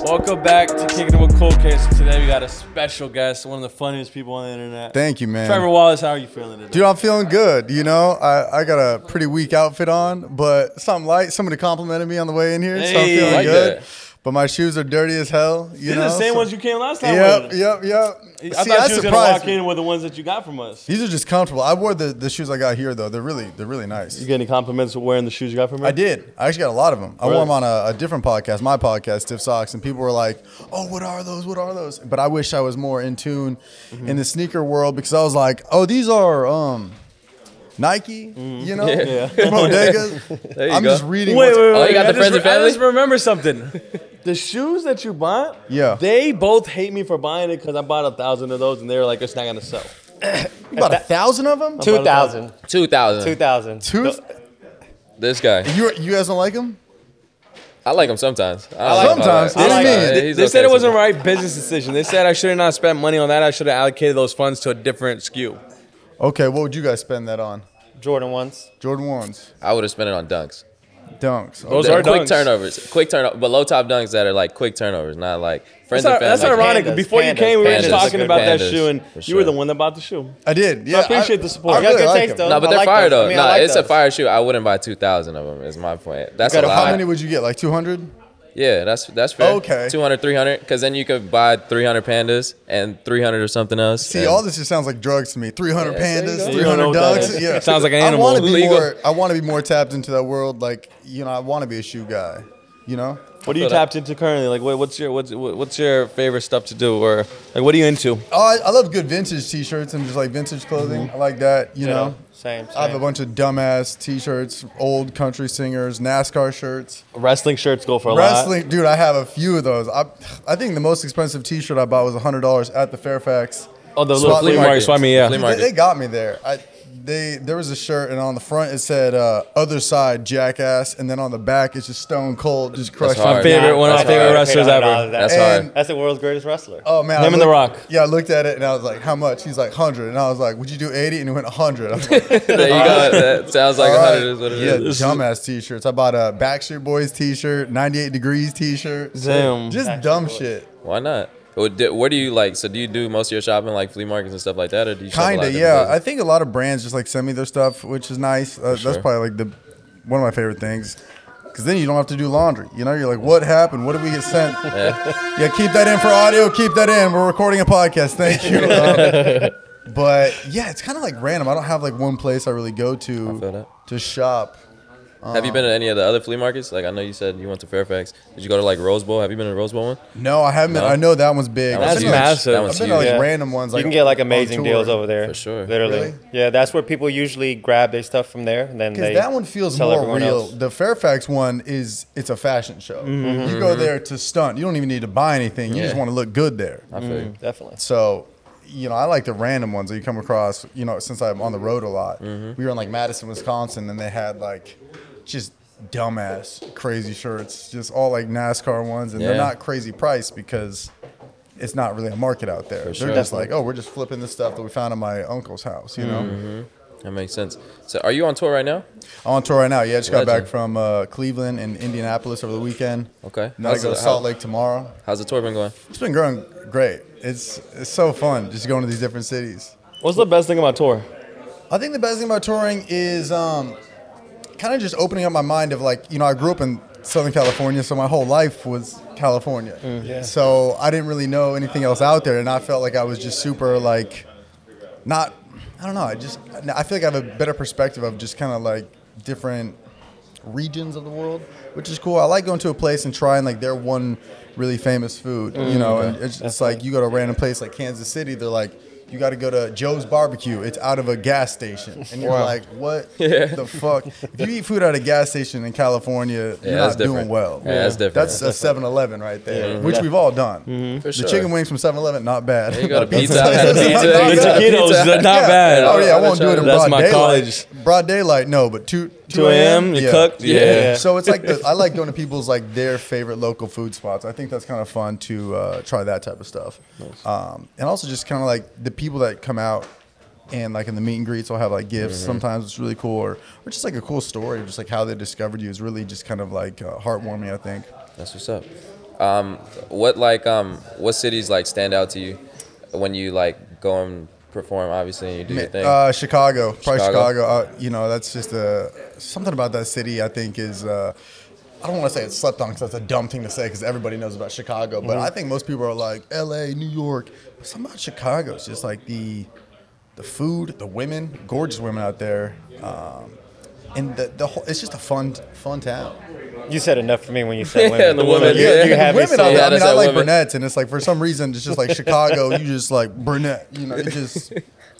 Welcome back to Kicking It with Cool Kicks. Today we got a special guest, one of the funniest people on the internet. Thank you, man. Trevor Wallace, how are you feeling today? Dude, I'm feeling good. You know, I, I got a pretty weak outfit on, but something light. Somebody complimented me on the way in here, so I'm Hey, feeling like good. that. But my shoes are dirty as hell. You These are the same so- ones you came last time Yep, with. yep, yep. I See, thought that you was gonna walk me. in with the ones that you got from us. These are just comfortable. I wore the, the shoes I got here though. They're really they're really nice. You get any compliments for wearing the shoes you got from me? I did. I actually got a lot of them. I wore them on a, a different podcast, my podcast, Stiff Socks, and people were like, "Oh, what are those? What are those?" But I wish I was more in tune Mm-hmm. in the sneaker world because I was like, "Oh, these are um, Nike, you know, Yeah. bodegas." I'm go. just reading. Wait, wait, wait. Oh, you got I the just friends and re- I just remember something. the shoes that you bought, Yeah. they both hate me for buying it because I bought a thousand of those and they were like, it's not gonna sell. You bought a thousand of them. Two thousand. 2000. Two thousand. Two. This guy. You you guys don't like them? I like him sometimes. I like him. Sometimes. I What do you like mean? him. They, He's they said okay it wasn't the right business decision. They said I should have not spent money on that. I should have allocated those funds to a different SKU. Okay, what would you guys spend that on? Jordan ones. Jordan ones, I would have spent it on dunks. Dunks. Those The are quick dunks. turnovers. Quick turnover, but low top dunks that are like quick turnovers, not like friends That's, and that's family. ironic. Pandas, Before you pandas, came, we were just talking Good about that shoe, and for you were the one that bought the shoe. I did. Yeah, i appreciate the support. I You got really good like taste, 'em. though. No, but I they're like fire those. I though. mean, no, like it's a those. fire shoe. I wouldn't buy two thousand of them. Is my point. That's a lot. How many would you get? Like 200? Yeah, that's that's fair. Okay. 200, 300, because then you could buy 300 pandas and 300 or something else. See, and- all this just sounds like drugs to me. 300 Yeah, pandas, 300 don't know what that dunks. is. Yeah, Sounds like an animal. I want to be more. I want to be more tapped into that world. Like you know, I want to be a shoe guy. You know, What are you tapped into currently? Like, what's your what's what's your favorite stuff to do, or like, what are you into? oh, I, I love good vintage T-shirts and just like vintage clothing. Mm-hmm. I like that. You know, Same. I have a bunch of dumbass T-shirts, old country singers, NASCAR shirts, Wrestling shirts go for a lot. wrestling. Dude, I have a few of those. I, I think the most expensive T-shirt I bought was hundred dollars at the Fairfax. Oh, the Swap little flea meet. market, swap me, yeah. Flea They, they got me there. I they there was a shirt and on the front it said uh, "Other Side Jackass" and then on the back it's just Stone Cold just crushing. hard. My favorite, one of my favorite hard. wrestlers ever. that. That's And- hard. That's the world's greatest wrestler. Oh man, I Him and The Rock. Yeah, I looked at it and I was like, "How much?" He's like, 100 and I was like, "Would you do 80?" And he went 100. I like, There you go. That sounds like All 100 right. is what it yeah, is. dumbass t-shirts. I bought a Backstreet Boys t-shirt, 98 degrees t-shirt. Damn. Just Backstreet dumb Boys. shit. Why not? Where do you like? So do you do most of your shopping like flea markets and stuff like that, or do you? Kinda, yeah. I think a lot of brands just like send me their stuff, which is nice. Uh, sure. That's probably like the one of my favorite things. Cause then you don't have to do laundry. You know, you're like, what happened? What did we get sent? Yeah. Yeah, keep that in for audio. Keep that in. We're recording a podcast. Thank you. Um, but yeah, it's kind of like random. I don't have like one place I really go to to shop. Have you been to any of the other flea markets? Like I know you said you went to Fairfax. Did you go to like Rose Bowl? Have you been to Rose Bowl one? No, I haven't. Been, No? I know that one's big. That I've been huge. to, like- massive. That I've been huge. to like Yeah. random ones. Like you can get like amazing tour. deals over there. For sure. Literally. Really? Yeah, that's where people usually grab their stuff from there, and then Because they. that one feels more real. else. The Fairfax one is it's a fashion show. Mm-hmm. You go there to stunt. You don't even need to buy anything. You just want to look good there. I feel you. Definitely. So, you know, I like the random ones that you come across. You know, since I'm on the road a lot, Mm-hmm. we were in like Madison, Wisconsin, and they had like just dumbass crazy shirts, just all like NASCAR ones, and they're not crazy priced because it's not really a market out there. They're sure. just like, oh, we're just flipping the stuff that we found in my uncle's house. You know, Mm-hmm. That makes sense. So are you on tour right now? I'm on tour right now. Yeah, I just got back from uh, Cleveland and Indianapolis over the weekend. Okay. Then I go to Salt Lake tomorrow. How's the tour been going? It's been going great. It's it's so fun just going to these different cities. What's the best thing about tour? I think the best thing about touring is um, kind of just opening up my mind of like, you know, I grew up in Southern California, so my whole life was California. Mm-hmm. yeah. So I didn't really know anything else out there, and I felt like I was just super like, not, I don't know. I just, I feel like I have a better perspective of just kind of like different regions of the world, which is cool. I like going to a place and trying like their one really famous food, you mm, know, and it's, it's like you go to a random place like Kansas City, they're like, you got to go to Joe's Barbecue. It's out of a gas station, and you're Wow. like, "What the fuck?" If you eat food at a gas station in California, you're not that's doing well. Yeah, that's different. That's a 7-Eleven right there, Yeah. which we've all done. For The sure. chicken wings from 7-Eleven, not bad. you go to Pizza Pizza Hut, Hut. pizza, Not you The bad. taquitos, Pizza they're Hut. not Yeah. bad. Oh yeah, I won't do it in been That's broad my daylight. college. Broad daylight, no, but two 2 a.m. You yeah. cooked? Yeah. So it's like the, I like going to people's like their favorite local food spots. I think that's kind of fun to uh, try that type of stuff, um, and also just kind of like the people that come out and like in the meet and greets will have like gifts. Mm-hmm. Sometimes it's really cool, or, or just like a cool story, just like how they discovered you is really just kind of like uh, heartwarming. I think. That's what's up. Um, what like um, what cities like stand out to you when you like go and perform? Obviously, and you do your thing. Uh, Chicago, probably Chicago? Chicago. Uh, you know, that's just uh, something about that city. I think is. Uh, I don't want to say it's slept on because that's a dumb thing to say because everybody knows about Chicago. But Mm-hmm. I think most people are like L.A., New York. But something about Chicago is just like the the food, the women, gorgeous women out there, um, and the the whole. It's just a fun fun town. You said enough for me when you said women. Yeah, the women, You, yeah. you have women out saying- there. I mean, I like women. brunettes, and it's like for some reason it's just like Chicago. You just like brunette. You know, it just.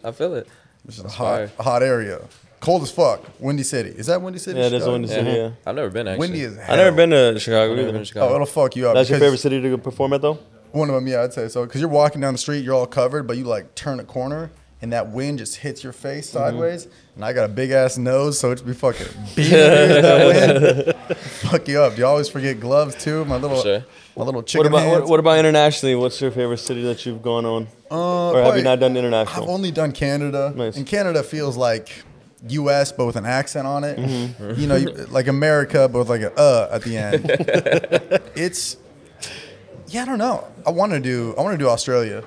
I feel it. It's just a hot, fire. a hot area. Cold as fuck. Windy City. Is that Windy City? Yeah, it is Chicago? Windy City. Yeah. I've never been actually. Windy is. I've never been to Chicago I've never been either. to Chicago. Oh, it'll fuck you up. That's your favorite city to perform at, though. One of them, yeah, I'd say so. Because you're walking down the street, you're all covered, but you like turn a corner, and that wind just hits your face Mm-hmm. sideways. And I got a big ass nose, so it's be fucking beating that wind. Fuck you up. Do you always forget gloves too? My little, sure. my little What chicken about hands. what, what about internationally? What's your favorite city that you've gone on, Uh, or have you not done international? I've only done Canada, Nice. and Canada feels like U.S. but with an accent on it. Mm-hmm. You know, you, like America but with like a uh at the end. it's yeah, I don't know. I want to do I want to do Australia.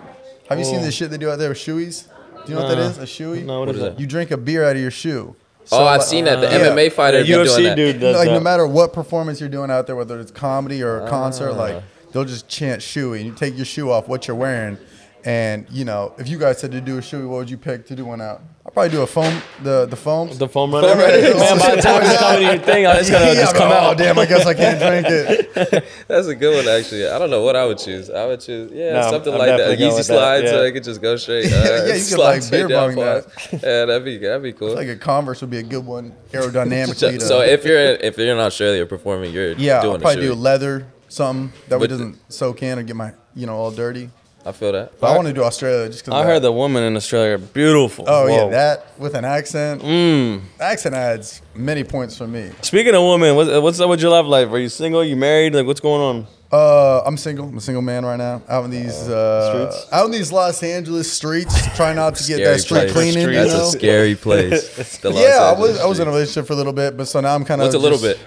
Have you seen Oh. this shit they do out there with shoeys? Do you know what that is? A shoey? No, what is is that? that? You drink a beer out of your shoe. oh, I've like- seen that. The Yeah. MMA fighter The be doing UFC that. dude does like that. no matter what performance you're doing out there, whether it's comedy or a concert, Ah. like they'll just chant shoey, and you take your shoe off, what you're wearing, and you know if you guys said to do a shoey, what would you pick to do one out? I'll probably do a foam, the the foams. The foam runner. Foam runner. Man, by the time it's coming to your thing, I just gotta Yeah, just come oh, out. damn, I guess I can't drink it. That's a good one, actually. I don't know what I would choose. I would choose, yeah, No, something I'm like that. definitely easy with that, slide, so. I could just go straight. Uh, Yeah, you could, like, beer down bong that. Yeah, that'd be that'd be cool. Like a Converse would be a good one, aerodynamically. so, to- so if you're in, if you're in Australia performing, you're yeah, doing I'll probably the do leather, something that way But- doesn't soak in or get my you know all dirty. I feel that. But I want to do Australia just because I heard the woman in Australia are beautiful. Oh yeah, that with an accent. Mm. Accent adds many points for me. Speaking of women, what's, what's up with your love life? Are you single? You married? Like, what's going on? Uh, I'm single. I'm a single man right now. Out in these uh, Streets? out in these Los Angeles streets, trying not to get that street place. cleaning. You That's know? a scary place. The Los yeah, I was I was in a relationship for a little bit, but so now I'm kind of What's a little bit?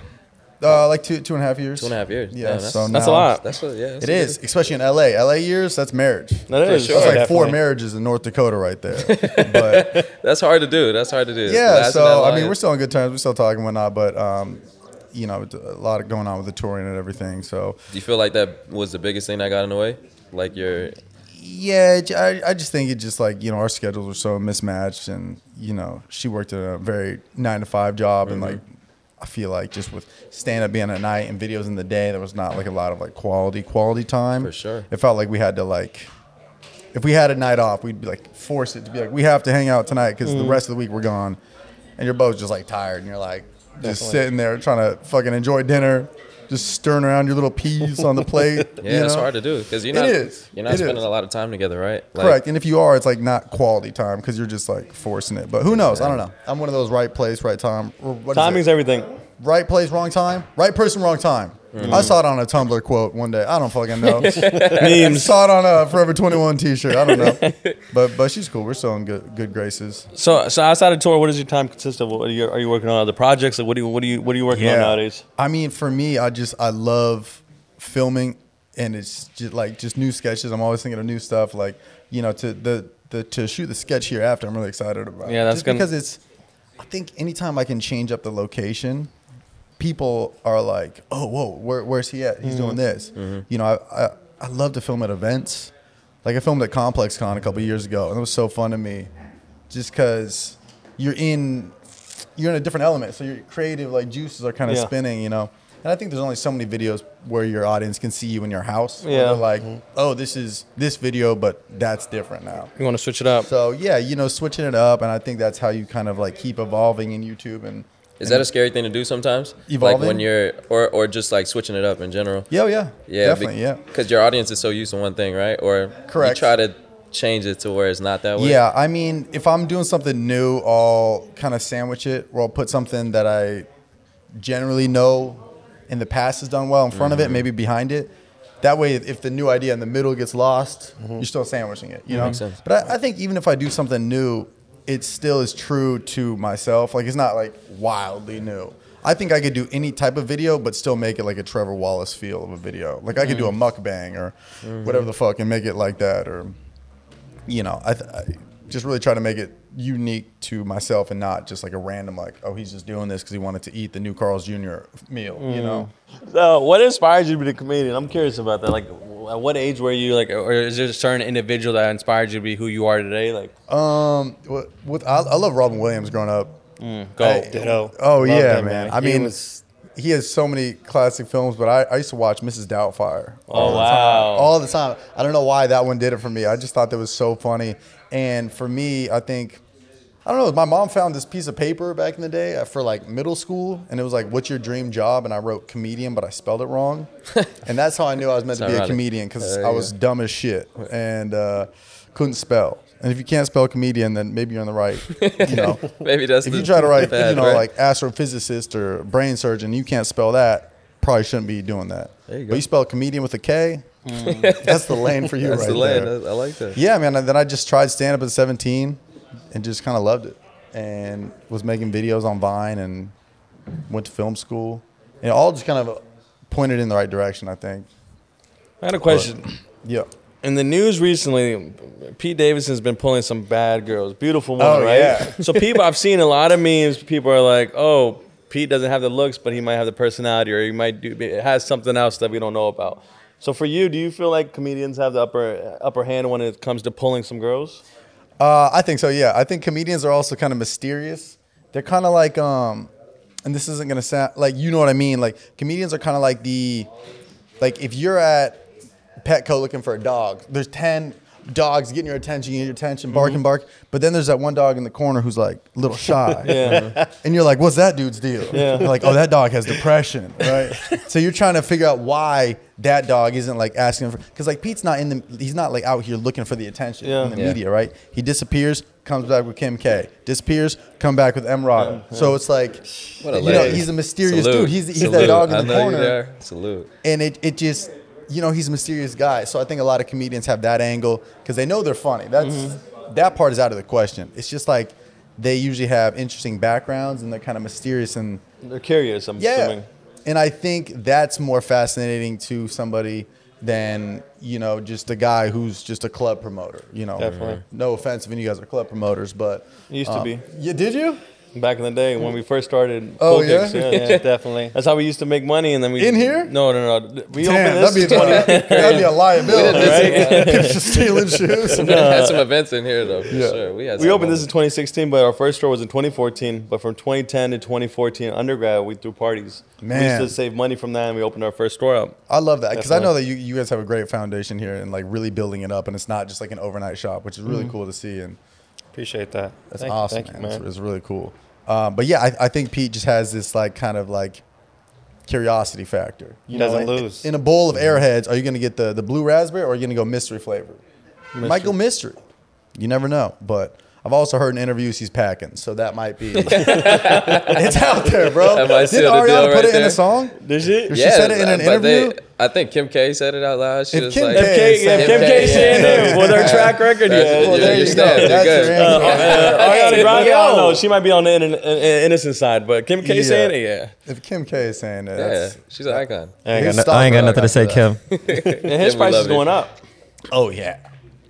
Uh, like two two and a half years. Two and a half years. Yeah, Damn, that's, so That's a lot. That's a, yeah. that's It a is, good- especially in LA. LA years, that's marriage. That is. sure. That's like definitely. four marriages in North Dakota right there. But That's hard to do. That's hard to do. yeah, Lasting so I mean, we're still on good terms. We're still talking and whatnot, but um, you know, a lot of going on with the touring and everything. So Do you feel like that was the biggest thing that got in the way? Like your yeah, I, I just think it just like you know our schedules were so mismatched, and you know she worked at a very nine to five job, and Mm-hmm. like I feel like just with stand up being at night and videos in the day, there was not like a lot of like quality quality time. For sure. it felt like we had to like. If we had a night off, we'd be like force it to be like we have to hang out tonight because Mm. the rest of the week we're gone, and you're both just like tired and you're like just Definitely. sitting there trying to fucking enjoy dinner, just stirring around your little peas on the plate. yeah, you it's hard to do because you're It not is. you're not It spending is. a lot of time together, right? Like, Correct. And if you are, it's like not quality time because you're just like forcing it. But who knows? I don't know. I'm one of those right place, right time. or what is it? Timing's everything. right place, wrong time. Right person, wrong time. Mm-hmm. I saw it on a Tumblr quote one day. I don't fucking know. Memes. saw it on a Forever 21 T-shirt. I don't know. But but she's cool. We're still in good good graces. So, so outside of tour, what does your time consist of? What are you, are you working on other projects? Like, what do you, what do you, what are you working on nowadays? I mean, for me, I just I love filming, and it's just like just new sketches. I'm always thinking of new stuff. Like you know, to the the to shoot the sketch here after, I'm really excited about. Yeah, that's just gonna- because it's. I think anytime I can change up the location, people are like, "Oh, whoa, where, where's he at? He's doing mm-hmm. this." Mm-hmm. You know, I, I I love to film at events. Like I filmed at Complex Con a couple years ago, and it was so fun to me, just because you're in you're in a different element, so your creative like juices are kind of Yeah. spinning, you know. And I think there's only so many videos where your audience can see you in your house. Yeah. like, mm-hmm. oh, this is this video, but that's different now. You want to switch it up? So yeah, you know, switching it up, and I think that's how you kind of like keep evolving in YouTube and. Is that a scary thing to do sometimes? Like when you're or or just like switching it up in general. Yeah, oh, yeah, Yeah, definitely, yeah. Because your audience is so used to one thing, right? Or Correct. You try to change it to where it's not that way. Yeah, I mean, if I'm doing something new, I'll kind of sandwich it, or I'll put something that I generally know in the past has done well in front of Mm-hmm. it, maybe behind it. That way, if the new idea in the middle gets lost, you're still sandwiching it. You know. Mm-hmm. Makes sense. But I, I think even if I do something new, it still is true to myself. Like it's not like wildly new. I think I could do any type of video, but still make it like a Trevor Wallace feel of a video. Like I could do a mm. mukbang or mm-hmm. whatever the fuck and make it like that, or you know, I, th- I just really try to make it unique to myself and not just like a random like, oh, he's just doing this because he wanted to eat the new Carl's Jr. meal. You know, So, what inspired you to be a comedian? I'm curious about that. Like, at what age were you? Like, or is there a certain individual that inspired you to be who you are today? Like, um, with, with I, I love Robin Williams growing up. go. I- Ditto. Oh Love yeah, him, man. man. I He mean, was- he has so many classic films, but I, I used to watch Mrs. Doubtfire. Oh, all the time. wow. all the time. I don't know why that one did it for me. I just thought that was so funny. And for me, I think I don't know. My mom found this piece of paper back in the day uh, for like middle school, and it was like, "What's your dream job?" And I wrote comedian, but I spelled it wrong, and that's how I knew I was meant to be a comedian because I was go. dumb as shit and uh, couldn't spell. And if you can't spell comedian, then maybe you're on the right. You know, Maybe that's if you try to write, bad, you know, right? like astrophysicist or brain surgeon, you can't spell that. Probably shouldn't be doing that. There you But you spell comedian with a K. Mm. That's the lane for you that's right the lane. there. I, I like that. Yeah, man. And then I just tried stand up at 17 and just kind of loved it and was making videos on Vine and went to film school. And it all just kind of pointed in the right direction, I think. I had a question. Yeah. In the news recently, Pete Davidson's been pulling some bad girls, beautiful women, Oh, right? yeah. so people, I've seen a lot of memes. People are like, "Oh, Pete doesn't have the looks, but he might have the personality, or he might do it has something else that we don't know about." So for you, do you feel like comedians have the upper upper hand when it comes to pulling some girls? Uh, I think so. Yeah, I think comedians are also kind of mysterious. They're kind of like, um, and this isn't gonna sound like you know what I mean. Like comedians are kind of like the, like if you're at Petco looking for a dog, there's ten dogs getting your attention, getting your attention, barking, mm-hmm. bark. But then there's that one dog in the corner who's like a little shy. Yeah. Mm-hmm. And you're like, what's that dude's deal? Yeah. You're like, oh, that dog has depression, right? so you're trying to figure out why that dog isn't like asking for, because like Pete's not in the, he's not like out here looking for the attention Yeah. in the Yeah. media, right? He disappears, comes back with Kim K. Disappears, come back with EmRata. So it's like, What a you know, he's a mysterious Salute. dude. He's, he's Salute. that dog I in the know you corner there. Salute. and it, it just you know he's a mysterious guy so i think a lot of comedians have that angle because they know they're funny that's Mm-hmm. that part is out of the question it's just like they usually have interesting backgrounds and they're kind of mysterious and They're curious. I'm yeah assuming. and i think that's more fascinating to somebody than you know just a guy who's just a club promoter you know Definitely. no offense if any of you guys are club promoters but Used to um, be. yeah did you Back in the day when we first started. Oh, yeah? Kicks, yeah, Yeah, definitely. That's how we used to make money, and then we In here? No, no, no. We Damn, opened this. that'd be, a, that'd be a liability. Right? People just stealing shoes. We had some events in here though, for Yeah. sure. We had. We some opened this in 2016, but our first store was in 2014. But from 2010 to 2014, undergrad, we threw parties. Man. We used to save money from that, and we opened our first store up. I love that because I know that you, you guys have a great foundation here and like really building it up, and it's not just like an overnight shop, which is really mm-hmm. cool to see, and Appreciate that. that's Thank- awesome, Thank you, man. man. It's, it's really cool. Um, but yeah, I, I think Pete just has this like kind of like curiosity factor. You Doesn't in- lose. In a bowl of Airheads, are you going to get the the blue raspberry or are you going to go mystery flavor? You might go mystery. You never know, but. I've also heard in interviews he's packing, so that might be. it's out there, bro. Did seal Ariana put right it in there. a song? Did she? Did She said it in an but they- interview? I think Kim K said it out loud. She If was Kim like, K- If K, if Kim K yeah. saying it with her track record, That's- yeah. Well, you're- there you're go. That's good. your answer. Uh, Ariana Grande, I don't know. She might be on the inno- uh, innocent side, but Kim K Yeah. saying it, yeah. If Kim K is saying that, Yeah, that's, she's an icon. I ain't got, no- I ain't got nothing to say, Kim. And his we price is going up. oh yeah,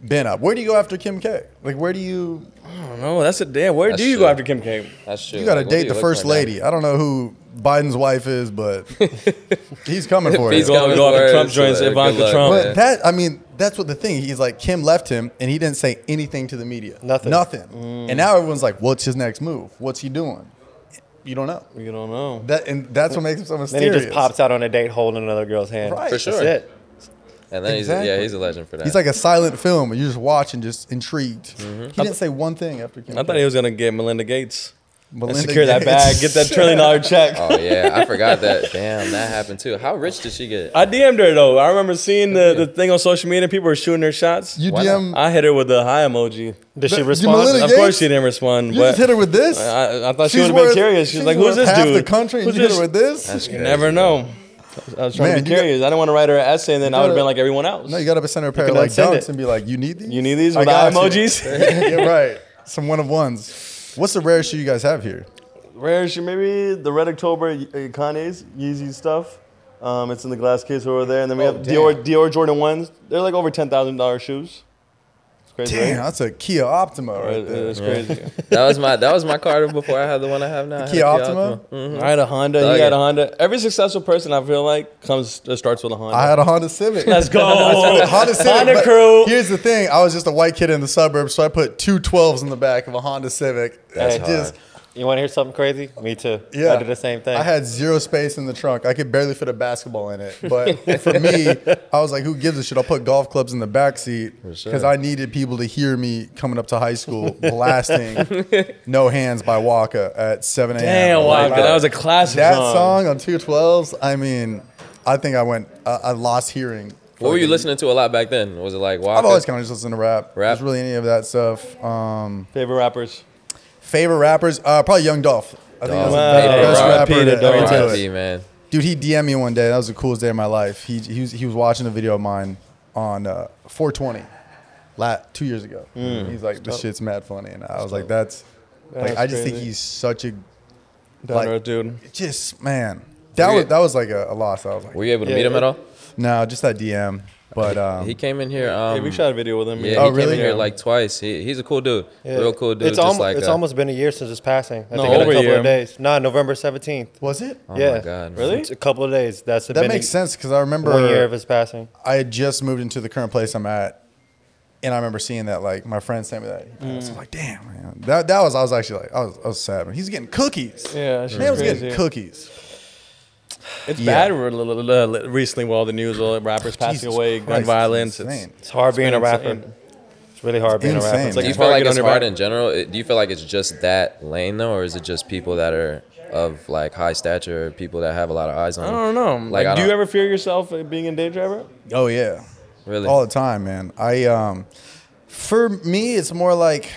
been up. Where do you go after Kim K? Like where do you? I don't know. That's a damn. Where That's do you true. go after Kim K? That's true. You got to Like, date the first for now? lady. I don't know who Biden's wife is, but he's coming for He's you. Go- coming go after Trump so, joints, uh, Ivanka luck, Trump. man. But that I mean, that's what the thing. He's like Kim left him, and he didn't say anything to the media. Nothing. Nothing. Mm. And now everyone's like, "What's his next move? What's he doing?" You don't know. You don't know. That and that's what makes him so Then mysterious. he just pops out on a date holding another girl's hand. Right. For sure. That's it. And then he's Exactly. yeah, he's a legend for that. He's like a silent film, and you just watch and just intrigued. Mm-hmm. He didn't say one thing after Kim. I thought he was gonna get Melinda Gates and Melinda secure that bag, get that trillion dollar check. oh yeah, I forgot that. Damn, that happened too. How rich did she get? I DM'd her though. I remember seeing the, the thing on social media. People were shooting her shots. You Why DM. I hit her with the high emoji. Did she respond? Melinda Of Gates? course, she didn't respond. You but just hit her with this. I, I thought she She's would have been curious. She was she's like, "Who's worth this half dude?" the country, and Who's you hit her with this. That's You never know. I was trying Man, to be you got- curious. I didn't want to write her an essay, and then I would have been like everyone else. No, you got to send her a pair of can like dunks it. and be like, "You need these? You need these I with eye got you." emojis? yeah, right. Some one of ones. What's the rarest shoe you guys have here? rare shoe, Maybe the Red October uh, Kanye's Yeezy stuff. Um, it's in the glass case over there, and then we Oh, have damn. Dior Dior Jordan ones. They're like over ten thousand dollars shoes. It's crazy. Damn, right? that's a Kia Optima right It- there. It's crazy. That was my that was my car before I had the one I have now. I had a Kia Optima? Mhm. I had a Honda. Thug He had a Honda. Every successful person I feel like comes uh, starts with a Honda. I had a Honda Civic. Let's go. Honda Civic. Honda crew. Here's the thing: I was just a white kid in the suburbs, so I put two 12s in the back of a Honda Civic. That's It hard. You want to hear something crazy? Me too. Yeah, I did the same thing. I had zero space in the trunk. I could barely fit a basketball in it. But for me, I was like, "Who gives a shit?" I'll put golf clubs in the back seat because sure. I needed people to hear me coming up to high school blasting "No Hands" by Waka at 7 a.m. Damn, Like, wow, that was a classic that song. song on two 12s. I mean, I think I went. I, I lost hearing. What were you listening to a lot back then? Was it like Waka? I've always kind of just listened to rap. Rap? Just really any of that stuff. Um, Favorite rappers. Favorite rappers? Uh, probably Young Dolph. I think that's the Wow. best, best R.I.P. rapper to to ever Dolph. do it. R.I.P. man. Dude, he DM'd me one day. That was the coolest day of my life. He he was, he was watching a video of mine on uh, 420, la two years ago. He's like, "This shit's mad funny," and I was like, "That's like That's I just think crazy. he's such a Down Like- to dude. just man." That Were was you- that was like a, a loss. I was like, Were you able to Yeah, meet him at all? "No, just that DM." But um, he came in here. Um, Yeah, we shot a video with him. Yeah, Oh, he came in here like twice. He, he's a cool dude. Yeah. Real cool dude. It's, just almost, like it's uh, almost been a year since his passing. I No, think in a over a couple year. of days. No, November 17th. was it? Oh yeah. my god. Really? It's a couple of days. That's That makes a, sense because I remember One year of his passing. I had just moved into the current place I'm at, and I remember seeing that. Like my friend sent me that. I was like, "Damn, man!" That that was I was actually like I was I was sad. Man. He's getting cookies. Yeah, it's man was crazy. getting cookies. It's Yeah. bad recently with all the news, all the rappers passing Jesus away, gun Christ, it's violence. It's, insane. It's hard being a rapper. insane. It's really hard being a rapper. It's like do you it's feel hard like get it's hard in general? It- Do you feel like it's just that lane though, or is it just people that are of like high stature, people that have a lot of eyes on I don't know. Like, Like, I do you don't- ever fear yourself being in danger ever? Oh yeah, Really? all the time, man. I um, for me, it's more like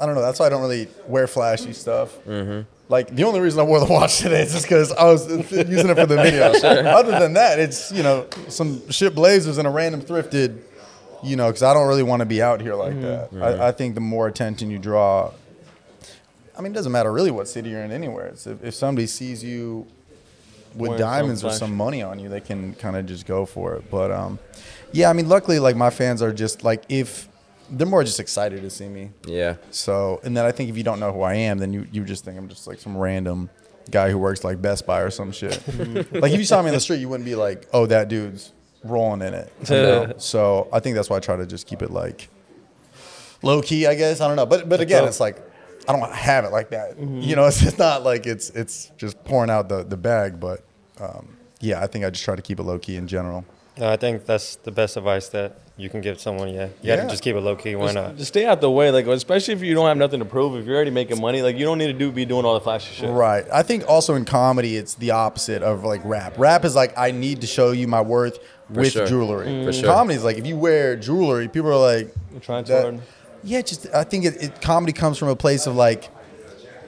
I don't know. That's why I don't really wear flashy stuff. Mm-hmm. Like the only reason I wore the watch today is just because I was using it for the video. Other than that, it's you know some shit blazers and a random thrifted. You know, because I don't really want to be out here like that. I, I think the more attention you draw, I mean, it doesn't matter really what city you're in anywhere. It's if, if somebody sees you with Wearing some diamonds or some money on you, they can kind of just go for it. But um, yeah, I mean, luckily, like my fans are just like if they're more just excited to see me. yeah. So, and then I think if you don't know who I am, then you, you just think I'm just like some random guy who works like Best Buy or some shit. like if you saw me in the street, you wouldn't be like, oh, that dude's rolling in it. you know? so I think that's why I try to just keep it like low key, I guess. I don't know, but but again, it's like I don't wanna have it like that. You know, it's, it's not like it's it's just pouring out the the bag, but um, yeah, I think I just try to keep it low key in general. No, I think that's the best advice that you can give someone. Yeah, you got Yeah. to just keep it low key. Why not? Just stay out the way, like especially if you don't have nothing to prove. If you're already making money, like you don't need to do be doing all the flashy shit. Right. I think also in comedy, it's the opposite of like rap. Rap is like I need to show you my worth with sure. jewelry. For sure. Comedy is like if you wear jewelry, people are like, You're trying too that- yeah. Just I think it, it comedy comes from a place of like,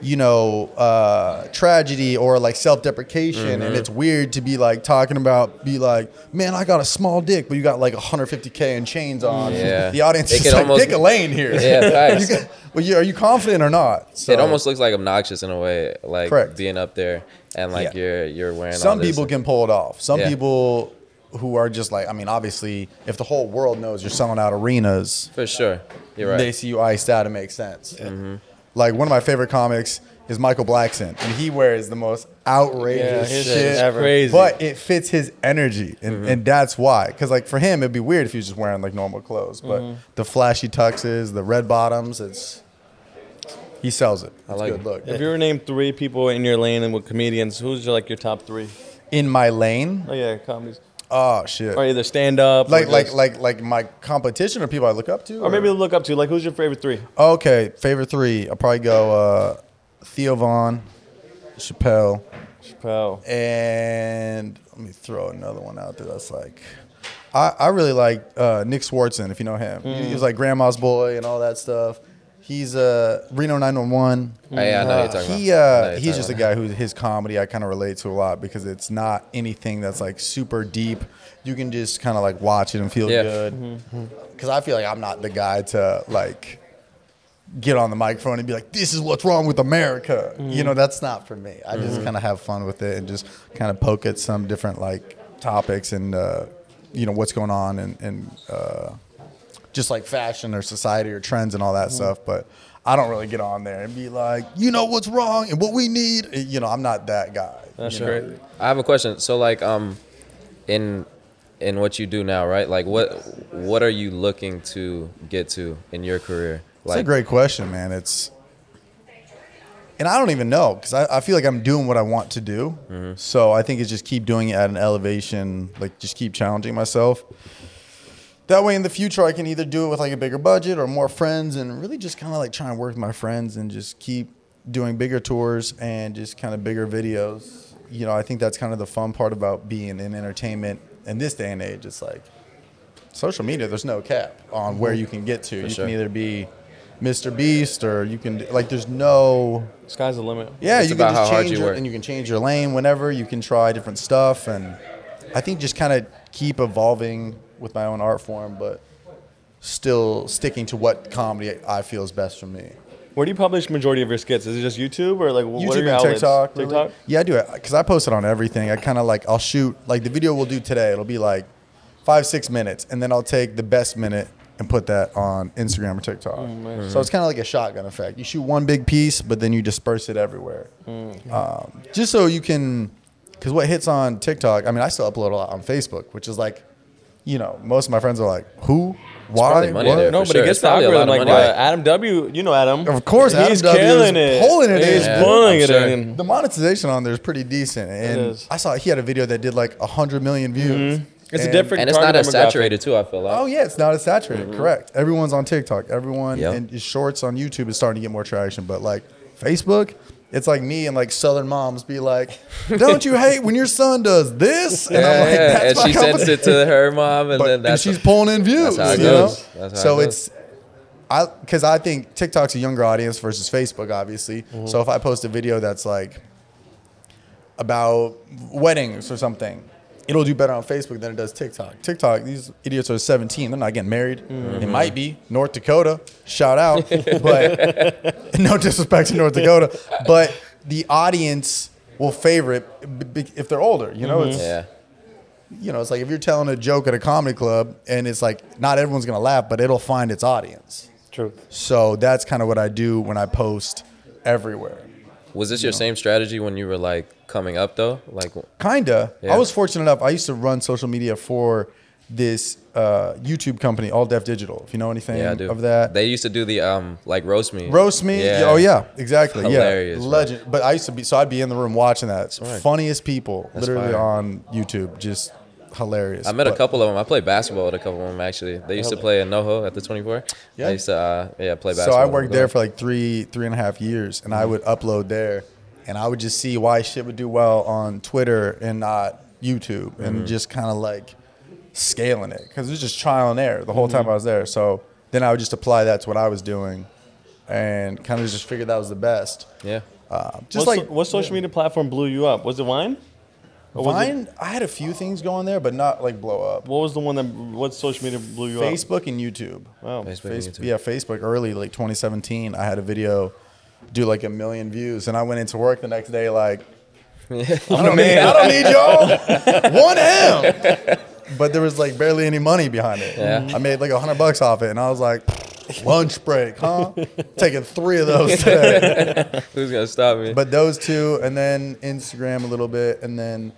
you know, uh, tragedy or like self-deprecation, Mm-hmm. and it's weird to be like talking about be like, man, I got a small dick, but you got like 150k in chains on. Yeah. The audience It is like, almost- pick a lane here. Yeah. You got- well, you, are you confident or not? So, it almost looks like obnoxious in a way, like Correct. being up there and like Yeah. you're you're wearing. all some people can pull it off. Some Yeah. people who are just like, I mean, obviously, if the whole world knows you're selling out arenas, for sure. You're right. they see you iced out. It makes sense. Like one of my favorite comics is Michael Blackson, and he wears the most outrageous his shit. shit is ever. crazy. But it fits his energy, and, Mm-hmm. and that's why. Because like for him, it'd be weird if he was just wearing like normal clothes. But Mm-hmm. the flashy tuxes, the red bottoms, it's he sells it. It's like good it. look. If you were to name three people in your lane and with comedians, who's your, like your top three? In my lane, Oh yeah, comedies. Oh shit. Or either stand up, like or like like like my competition or people I look up to, or maybe look up to. Like, who's your favorite three? okay. Favorite three, I'll probably go uh, Theo Von, Chappelle, Chappelle. and let me throw another one out there. That's like, I I really like uh, Nick Swardson if you know him. He- He was like Grandma's Boy and all that stuff. He's uh, Reno 911. Oh, yeah, I know what you're talking He about. I know uh, what you're he's talking just a about. guy who his comedy I kind of relate to a lot because it's not anything that's like super deep. You can just kind of like watch it and feel Yeah. good. Because I feel like I'm not the guy to like get on the microphone and be like, "This is what's wrong with America." Mm-hmm. You know, that's not for me. I just kind of have fun with it and just kind of poke at some different like topics and uh, you know what's going on and and uh, just like fashion or society or trends and all Mm-hmm. that stuff. But I don't really get on there and be like, you know what's wrong and what we need. You know, I'm not that guy. That's you know? great. I have a question. So like um in in what you do now, right? Like what what are you looking to get to in your career? Like a great question, man. It's and I don't even know because I, I feel like I'm doing what I want to do. So I think it's just keep doing it at an elevation, like just keep challenging myself. That way, in the future, I can either do it with like a bigger budget or more friends, and really just kind of like try and work with my friends and just keep doing bigger tours and just kind of bigger videos. You know, I think that's kind of the fun part about being in entertainment in this day and age. It's like social media, there's no cap on where you can get to. you sure. can either be Mr. Beast or you can like there's no Sky's the limit. yeah, It's you can just how change you your, and you can change your lane whenever. You can try different stuff, and I think just kind of keep evolving with my own art form, but still sticking to what comedy I feel is best for me. Where do you publish majority of your skits? Is it just YouTube or like what YouTube are your and? TikTok. really. TikTok. Yeah, I do it because I post it on everything. I kind of like I'll shoot like the video we'll do today. It'll be like five six minutes, and then I'll take the best minute and put that on Instagram or TikTok. Oh, So it's kind of like a shotgun effect. You shoot one big piece, but then you disperse it everywhere, Mm. um, just so you can. Because what hits on TikTok, I mean, I still upload a lot on Facebook, which is like, you know, most of my friends are like, "Who? Why? probably money What?" there. No, but sure. it gets It's the probably a lot algorithm. of Like money. uh, Adam W. You know Adam. Of course, Adam he's W is killing it. pulling it He's in. pulling I'm it sure. in. The monetization on there is pretty decent, and is. I saw he had a video that did like hundred million views. It's a And- different- and it's not target as demographic. saturated too, I feel like. Oh yeah, it's not as saturated. Correct. Everyone's on TikTok. Everyone Yeah. and shorts on YouTube is starting to get more traction. But like Facebook, it's like me and like Southern moms be like, "Don't you hate when your son does this?" And yeah, yeah. "That's and she sends it to her mom, and But- then and she's pulling in views. that's how it you goes. know? So it it's I because I think TikTok's a younger audience versus Facebook, obviously. Mm-hmm. So if I post a video that's like about weddings or something, it'll do better on Facebook than it does TikTok. TikTok, these idiots are 17. They're not getting married. Mm-hmm. They might be. North Dakota, shout out. but no disrespect to North Dakota. But the audience will favor it b- b- if they're older. You know, it's yeah. you know, it's like if you're telling a joke at a comedy club and it's like not everyone's gonna laugh, but it'll find its audience. True. So that's kind of what I do when I post everywhere. Was this your same strategy when you were like coming up though? Like Kinda. Yeah. I was fortunate enough. I used to run social media for this uh, YouTube company, All Def Digital. If you know anything yeah, of that, They used to do the um like roast me. roast me. Yeah. Oh yeah, exactly. Hilarious, yeah, legend. But I used to be. So I'd be in the room watching that. right. Funniest people, That's literally fire. on YouTube, just hilarious. I met a couple of them. I played basketball with a couple of them actually. They used to play in NoHo at the 24. Yeah. I used to uh, yeah play basketball. So. I worked there for like three, three and a half years, and I would upload there, and I would just see why shit would do well on Twitter and not YouTube, and just kind of like scaling it because it was just trial and error the whole time I was there. So then I would just apply that to what I was doing, and kind of just figured that was the best. Yeah. Uh, just what, like so- what social media platform blew you up? Was it Vine? Or Vine, I had a few things going there, but not like blow up. what was the one that? What social media blew you up? Facebook and YouTube. Wow. Facebook and YouTube. yeah, Facebook early, like 2017. I had a video do like a million views, and I went into work the next day like, I'm I the don't, need, man. I don't need y'all. One M. But there was like barely any money behind it. Yeah. I made like a hundred bucks off it, and I was like, lunch break, huh? Taking three of those today. Who's gonna stop me? But those two, and then Instagram a little bit, and then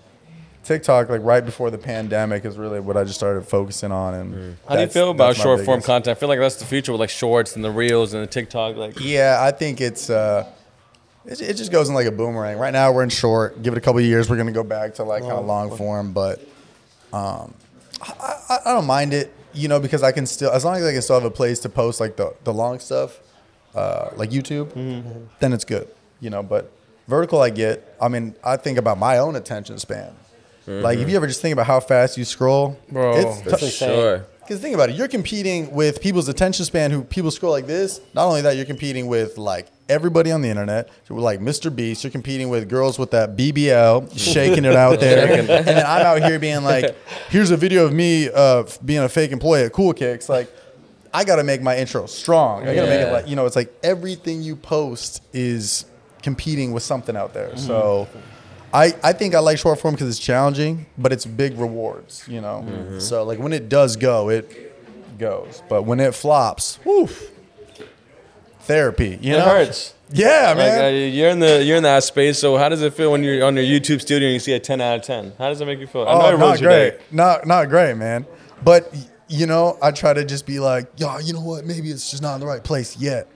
TikTok, like right before the pandemic, is really what I just started focusing on. And How do you feel about short form biggest- content? I feel like that's the future with like shorts and the reels and the TikTok. Like, Yeah, I think it's uh, it, it just goes in like a boomerang. Right now we're in short. Give it a couple of years, we're gonna go back to like kind of long form. But um, I, I, I don't mind it, you know, because I can still as long as I can still have a place to post like the the long stuff, uh, like YouTube, then it's good, you know. But vertical, I get. I mean, I think about my own attention span. Like if you ever just think about how fast you scroll, Bro, it's For t- sure. because think about it, you're competing with people's attention span who people scroll like this. Not only that, you're competing with like everybody on the internet. So like Mr. Beast, you're competing with girls with that BBL, shaking it out there. and then I'm out here being like, here's a video of me uh, being a fake employee at Cool Kicks. Like, I got to make my intro strong. I got to make it like you know, it's like everything you post is competing with something out there. Mm-hmm. So. I, I think I like short form because it's challenging, but it's big rewards, you know. Mm-hmm. So like when it does go, it goes. But when it flops, whew, therapy. You It know, hurts. Yeah, Like, man. uh, you're in the you're in that space. So how does it feel when you're on your YouTube studio and you see a 10 out of 10? How does it make you feel? I know oh, it ruins not your great. day. Not not great, man. But you know, I try to just be like, yo, you know what? Maybe it's just not in the right place yet.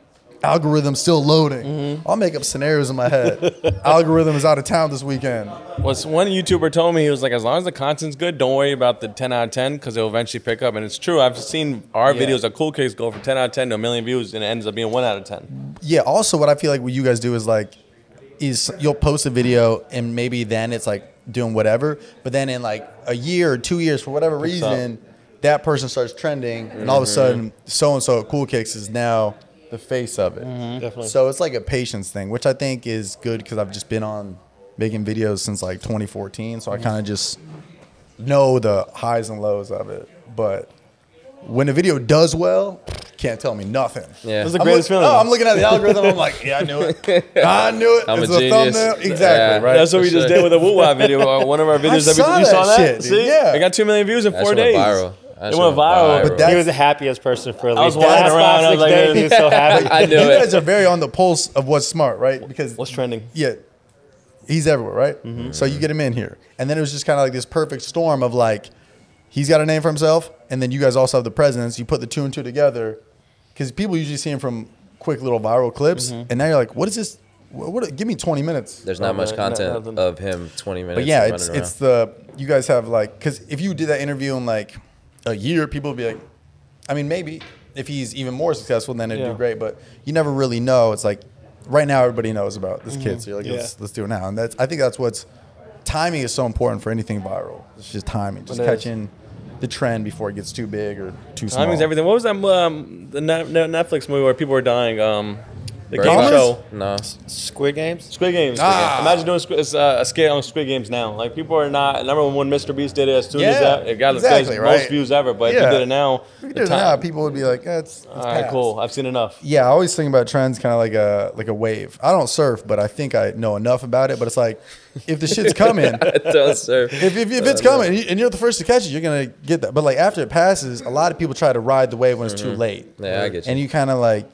Algorithm still loading. Mm-hmm. I'll make up scenarios in my head. Algorithm is out of town this weekend. What's one YouTuber told me he was like, as long as the content's good, don't worry about the 10 out of 10 because it'll eventually pick up. And it's true. I've seen our Yeah. videos of Cool Kicks go from 10 out of 10 to a million views and it ends up being one out of 10. Yeah. Also, what I feel like what you guys do is like, is you'll post a video and maybe then it's like doing whatever, but then in like a year or two years for whatever reason, that person starts trending, and all of a sudden, so and so at Cool Kicks is now the face of it. Definitely. So it's like a patience thing, which I think is good because I've just been on making videos since like 2014. So I kind of just know the highs and lows of it. But when a video does well, can't tell me nothing. Yeah. That's the I'm greatest look- feeling. oh, I'm looking at the algorithm. I'm like, yeah, I knew it. I knew it. I'm a it's genius. thumbnail. Exactly, Yeah. right? That's what we For just did with a Woo Wah video. uh, One of our videos. that we, saw you saw that that? shit, dude. See? Yeah. It got 2 million views in That four shit went days. viral. That It went viral. But that- he was the happiest person for at I was least the walking last around, five, I was six like, days. He was so happy. I knew you it. guys are very on the pulse of what's smart, right? Because What's trending? yeah, he's everywhere, right? Mm-hmm. So you get him in here, and then it was just kind of like this perfect storm of like, he's got a name for himself, and then you guys also have the presence. You put the two and two together, because people usually see him from quick little viral clips, Mm-hmm. and now you're like, what is this? What, what give me 20 minutes. There's not much no, no, content nothing. of him 20 minutes. But yeah, it's around. it's the you guys have like because if you did that interview in like a year, people would be like, I mean, maybe if he's even more successful, then it'd Yeah. do great. But you never really know. It's like right now, everybody knows about this Mm-hmm. kid, so you're like, let's let's do it now. And that's I think that's what's timing is so important for anything viral. It's just timing, just It is. catching the trend before it gets too big or too small. Timing's everything. What was that um, the Net- Net- Netflix movie where people were dying? Um, the Bird game Box? show. No. Squid Games. Squid Games. Ah. Imagine doing squid, it's, uh, a scale on Squid Games now. Like people are not. Remember when Mr. Beast did it as soon as Yeah, that it got exactly, the right. most views ever. But if Yeah. you did it now, If you the did it time- now, people would be like, eh, it's, it's All right, past. cool. I've seen enough. Yeah, I always think about trends kind of like a like a wave. I don't surf, but I think I know enough about it. But it's like, if the shit's coming, Don't serve. if, if, if it's coming and you- and you're the first to catch it, you're gonna get that. But like after it passes, a lot of people try to ride the wave when it's too late. Yeah, I get you. And you kind of like,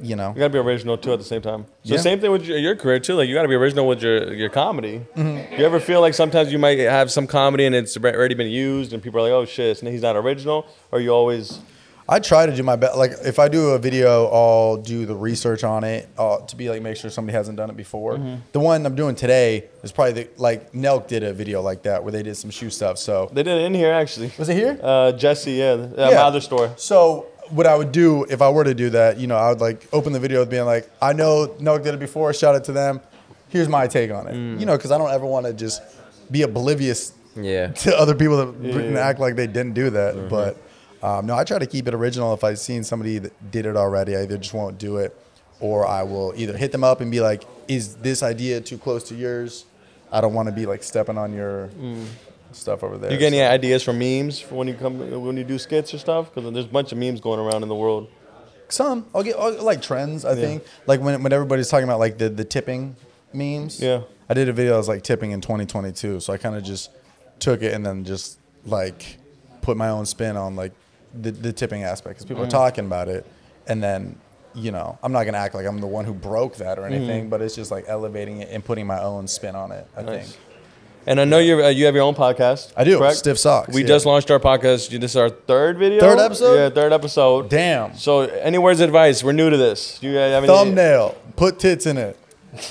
you know, You gotta be original too at the same time. So Yeah. same thing with your, your career too. Like you gotta be original with your your comedy. Mm-hmm. You ever feel like sometimes you might have some comedy and it's already been used and people are like, oh shit, he's not original, or you always I try to do my best. Like if I do a video, I'll do the research on it uh, to be like make sure somebody hasn't done it before. Mm-hmm. The one I'm doing today is probably the, like Nelk did a video like that where they did some shoe stuff. So they did it in here actually. was it here? Uh, Jesse, yeah, uh, my other store. So what I would do if I were to do that, you know, I would like open the video with being like, I know Nelk did it before. Shout out to them. Here's my take on it. Mm. You know, because I don't ever want to just be oblivious Yeah. to other people that and yeah. act like they didn't do that. Mm-hmm. But um, no, I try to keep it original. If I've seen somebody that did it already, I either just won't do it, or I will either hit them up and be like, "Is this idea too close to yours? I don't want to be like stepping on your stuff over there." Mm. you get any So- ideas for memes for when you come when you do skits or stuff? Because there's a bunch of memes going around in the world. Some I'll get I'll, like trends. I think like when when everybody's talking about like the the tipping memes. Yeah. I did a video I was like tipping in 2022, so I kind of just took it and then just like put my own spin on like the the tipping aspect because people Mm. are talking about it, and then you know I'm not gonna act like I'm the one who broke that or anything, but it's just like elevating it and putting my own spin on it. I. Nice. think. And I know you uh, you have your own podcast. I do, correct? Stiff Socks, We yeah. just launched our podcast. This is our third video. Third episode? Yeah, third episode. Damn. So, any words of advice? We're new to this. Do you have any Thumbnail. Put tits in it.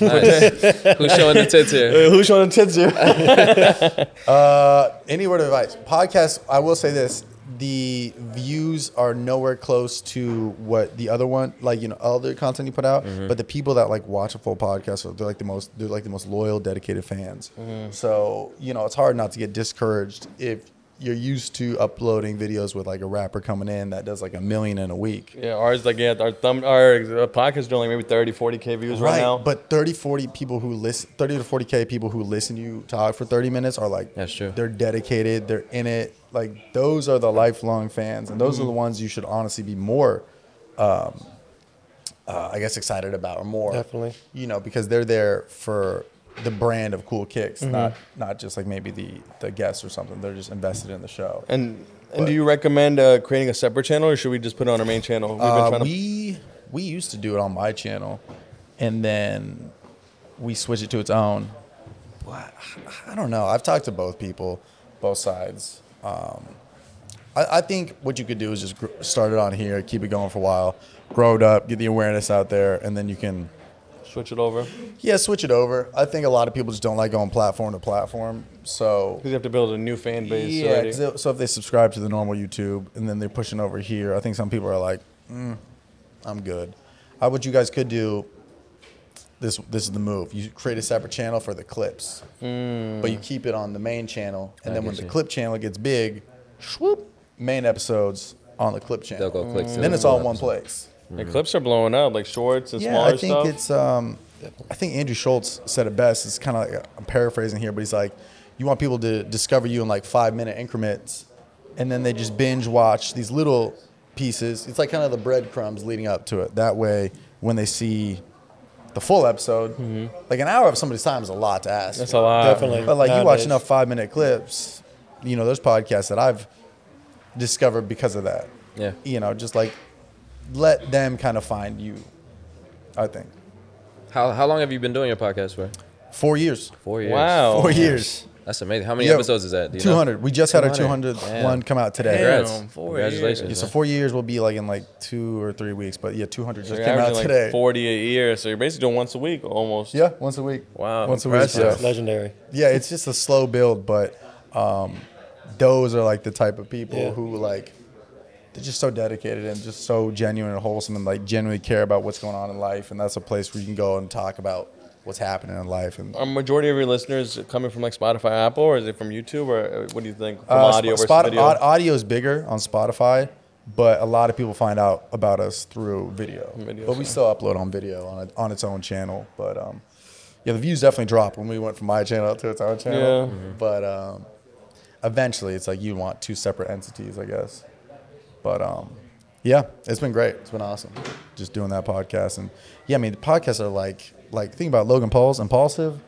Nice. Who's showing the tits here? Uh, who's showing the tits here? Uh, any word of advice? Podcast. I will say this: the views are nowhere close to what the other one, like you know, other content you put out. Mm-hmm. But the people that like watch a full podcast, they're like the most, they're like the most loyal, dedicated fans. Mm-hmm. So you know, it's hard not to get discouraged if you're used to uploading videos with like a rapper coming in that does like a million in a week. yeah, ours like yeah, our thumb our uh, podcast doing like maybe 30, 40 k views right, now. But 30, 40 people who listen, 30 to 40K people who listen to you talk for 30 minutes are like, That's true. They're dedicated. They're in it. like those are the lifelong fans, and those are the ones you should honestly be more, um, uh, I guess, excited about or more. Definitely. You know, because they're there for the brand of cool kicks, Mm-hmm. not not just like maybe the the guests or something. They're just invested in the show. And and do you recommend uh, creating a separate channel, or should we just put it on our main channel? We've been Uh, to- we we used to do it on my channel, and then we switched it to its own. Well, I, I don't know. I've talked to both people, both sides. Um, I, I think what you could do is just gr- start it on here, keep it going for a while, grow it up, get the awareness out there, and then you can switch it over yeah switch it over. I think a lot of people just don't like going platform to platform, so because you have to build a new fan base. yeah, already. 'cause they- so if they subscribe to the normal YouTube and then they're pushing over here, I think some people are like, mm, "I'm good." Uh, what you guys could do, this this is the move. You create a separate channel for the clips, but you keep it on the main channel, and I then when get the you. clip channel gets big, swoop, main episodes on the clip channel. They'll go click to Then it's all in one episode. place. The clips are blowing up, like shorts and Yeah, smaller I think stuff. it's. Um, I think Andrew Schulz said it best. It's kind of like I'm paraphrasing here, but he's like, you want people to discover you in like five minute increments, and then they just binge watch these little pieces. It's like kind of the breadcrumbs leading up to it. That way, when they see the full episode, like an hour of somebody's time is a lot to ask. Mm-hmm. That's a lot. Definitely. But like you watch enough five minute clips, you know, there's podcasts that I've discovered because of that. Yeah. You know, just like let them kind of find you. I think How how long have you been doing your podcast for? four years. Four years. Wow. Four years. That's amazing. How many Yeah, episodes is that? Do you know? 200. We just had our 200. 200th Damn. one come out today. Damn. Congrats. four Congratulations. years. Yeah, so four years will be like in like two or three weeks, but yeah, 200 just So you're came out averaging like today. 40 a year, so you're basically doing once a week almost. Yeah, once a week. Wow, Once impressive. a week. It's Yeah. legendary. yeah, it's just a slow build, but um, those are like the type of people Yeah. who like they're just so dedicated and just so genuine and wholesome and like genuinely care about what's going on in life, and that's a place where you can go and talk about what's happening in life and Are majority of your listeners coming from like Spotify, Apple, or is it from YouTube, or uh, what do you think? From Uh, audio Sp- versus Spot- video? audio is bigger on Spotify, but a lot of people find out about us through video. Video, but we still upload on video on it, on its own channel. But um, yeah, the views definitely dropped when we went from my channel to its own channel. Yeah. Mm-hmm. But um, eventually, it's like you want two separate entities, I guess. But um, yeah, it's been great. It's been awesome, just doing that podcast. And yeah, I mean, the podcasts are like like think about Logan Paul's Impulsive.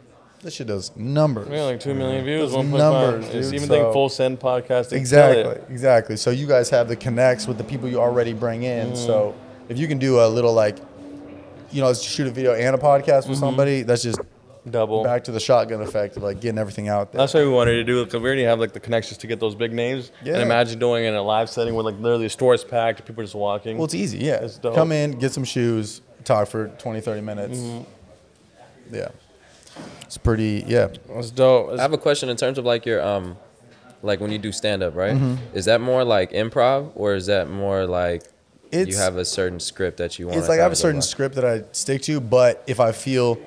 This shit does numbers. yeah, like two million views, one numbers, five. dude, Even so- think full send podcast. Exactly, exactly. So you guys have the connects with the people you already bring in. Mm. So if you can do a little like, you know, shoot a video and a podcast Mm-hmm. with somebody, that's just Double. back to the shotgun effect of like getting everything out there. That's what we wanted to do because we already have like the connections to get those big names. Yeah. And imagine doing it in a live setting where like literally the store is packed, people are just walking. well, it's easy. Yeah, It's dope. come in, get some shoes, talk for 20, 30 minutes. Mm-hmm. Yeah, it's pretty. Yeah, It's dope. I have a question in terms of like your um, like when you do stand up, right? Mm-hmm. Is that more like improv or is that more like it's, you have a certain script that you want? it's like I have a certain script that I stick to, but if I feel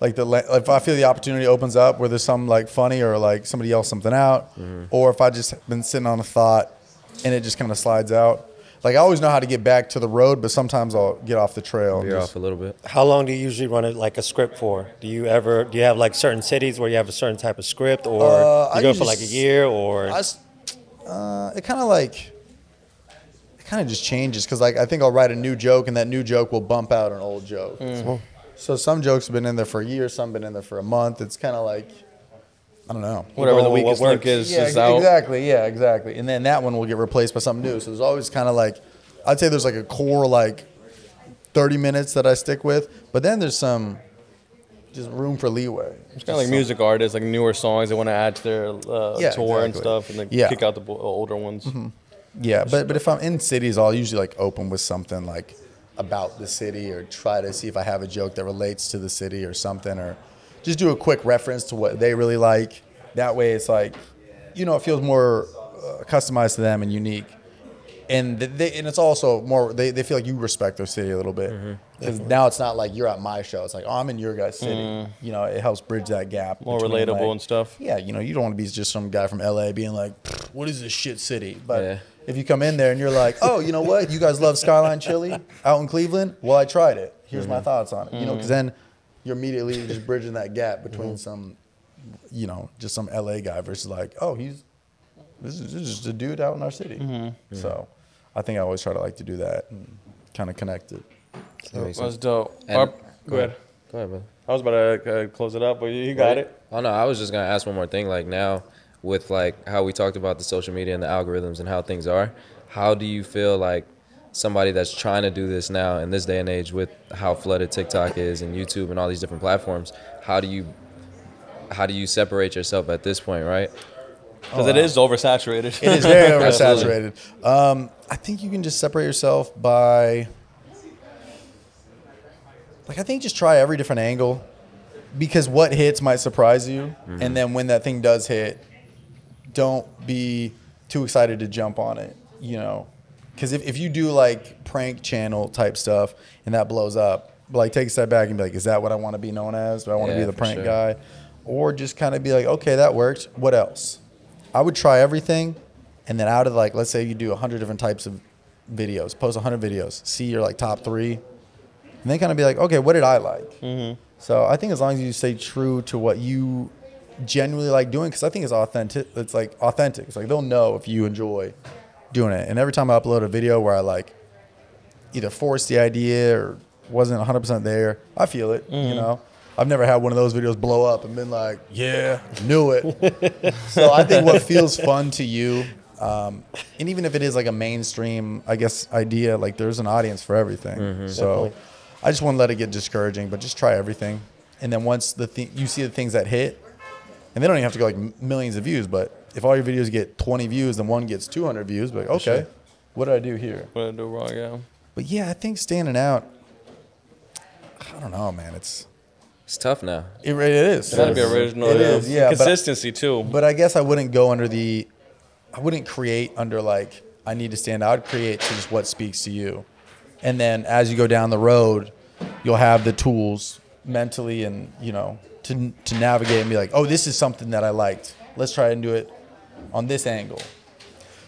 like the if I feel the opportunity opens up where there's some like funny or like somebody yells something out, Mm-hmm. or if I just been sitting on a thought and it just kind of slides out. Like I always know how to get back to the road, but sometimes I'll get off the trail. and Veer off a little bit. How long do you usually run it like a script for? Do you ever do you have like certain cities where you have a certain type of script, or Uh, you go usually for like a year, or I s- uh, it kind of like it kind of just changes because like I think I'll write a new joke and that new joke will bump out an old joke. So some jokes have been in there for a year, some been in there for a month. It's kind of like I don't know. Whatever the Well, weakest link is, Yeah, is out. exactly. Yeah, exactly. And then that one will get replaced by something new. So there's always kind of like, I'd say there's like a core like 30 minutes that I stick with, but then there's some just room for leeway. It's kind of like music artists, like newer songs they want to add to their uh, Yeah, tour and stuff, and then Yeah. kick out the older ones. Yeah, but but if I'm in cities, I'll usually like open with something like about the city or try to see if I have a joke that relates to the city or something, or just do a quick reference to what they really like. That way, it's like, you know, it feels more uh, customized to them and unique. And they, and it's also more they, they feel like you respect their city a little bit because now it's not like you're at my show. It's like oh, I'm in your guys' city. You know, it helps bridge that gap. More relatable like- and stuff. yeah, you know, you don't want to be just some guy from LA being like, "What is this shit city?" But Yeah. If you come in there and you're like, "Oh, you know what? You guys love Skyline Chili out in Cleveland? Well, I tried it. Here's my thoughts on it." You know, because then you're immediately just bridging that gap between some, you know, just some LA guy versus like, "Oh, he's this is, this is just a dude out in our city. Mm-hmm. So I think I always try to like to do that and kind of connect it. That makes That's dope. And- Our- go ahead. Go ahead, brother. I was about to uh, close it up, but you, you got it. Oh no, I was just gonna ask one more thing. Like now, with like how we talked about the social media and the algorithms and how things are, how do you feel like somebody that's trying to do this now in this day and age with how flooded TikTok is and YouTube and all these different platforms? How do you how do you separate yourself at this point, right? Because it is oversaturated. It is very Absolutely. oversaturated. Um, I think you can just separate yourself by, like, I think just try every different angle, because what hits might surprise you, and then when that thing does hit, don't be too excited to jump on it. You know, because if, if you do like prank channel type stuff and that blows up, like take a step back and be like, is that what I want to be known as? Do I want to Yeah, be the prank sure. guy? Or just kind of be like, okay, that worked. What else? I would try everything, and then out of like, let's say you do hundred different types of videos, post hundred videos, see your like top three, and then kind of be like, okay, what did I like? Mm-hmm. So I think as long as you stay true to what you genuinely like doing, because I think it's authentic. It's like authentic. It's like they'll know if you enjoy doing it. And every time I upload a video where I like either forced the idea or wasn't 100% there, I feel it. You know, I've never had one of those videos blow up and been like, yeah, knew it. so I think what feels fun to you, um, and even if it is like a mainstream, I guess, idea, like there's an audience for everything. So Definitely. I just wouldn't let it get discouraging, but just try everything. And then once the thing, you see the things that hit, and they don't even have to go like millions of views, but if all your videos get 20 views and one gets 200 views, be like, okay, sure. what did I do here? What did I do wrong? Yeah. But yeah, I think standing out, I don't know, man. It's It's tough now. it, it is. It's gotta be original. It yeah. is, yeah. But, Consistency too. but I guess I wouldn't go under the, I wouldn't create under like I need to stand out. I'd create to just what speaks to you, and then as you go down the road, you'll have the tools mentally and you know to to navigate and be like, oh, this is something that I liked. Let's try and do it on this angle.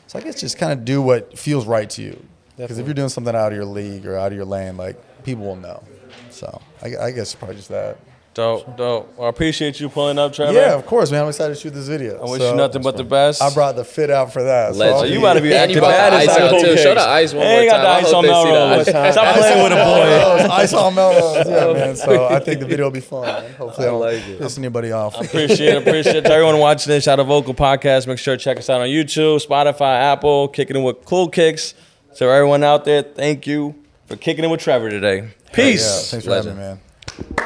So I guess just kind of do what feels right to you. Because if you're doing something out of your league or out of your lane, like people will know. So I, I guess probably just that. Dope, dope. Well, I appreciate you pulling up, Trevor. Yeah, of course, man. I'm excited to shoot this video. I wish So you nothing but the best. I brought the fit out for that. So Legend. I'll Oh, you be- about to be And you acting brought the bad ice inside out, Cool too. Show the ice one Hey, more you got time. the I ice hope on they see the Melrose. ice. Stop playing with a boy. Melrose, Ice on Melrose. Yeah, man. So I think the video will be fun. Hopefully, I, I don't like it. piss anybody off. I appreciate it. Appreciate it. To everyone watching this Shadow Vocal Podcast, make sure to check us out on YouTube, Spotify, Apple, Kicking It With Cool Kicks. So everyone out there, thank you for kicking it with Trevor today. Yeah, Peace. thanks for Legend. having me,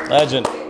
man. Legend.